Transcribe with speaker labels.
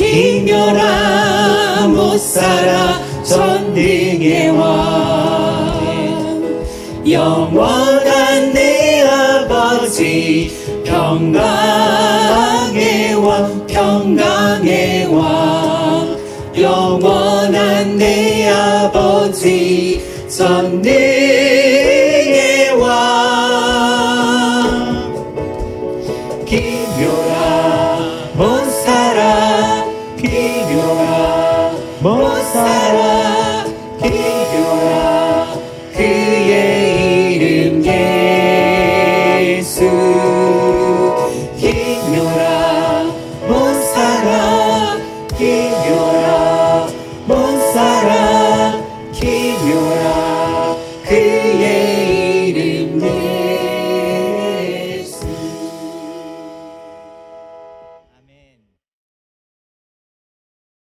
Speaker 1: 기묘라 못 살아 전능의 왕. 영원한 내 아버지 평강의 왕 평강의 왕. 영원한 내 아버지 전능의 왕. 기묘라 못 못 살아 기묘라 그의 이름 예수 기묘라 못 살아 기묘라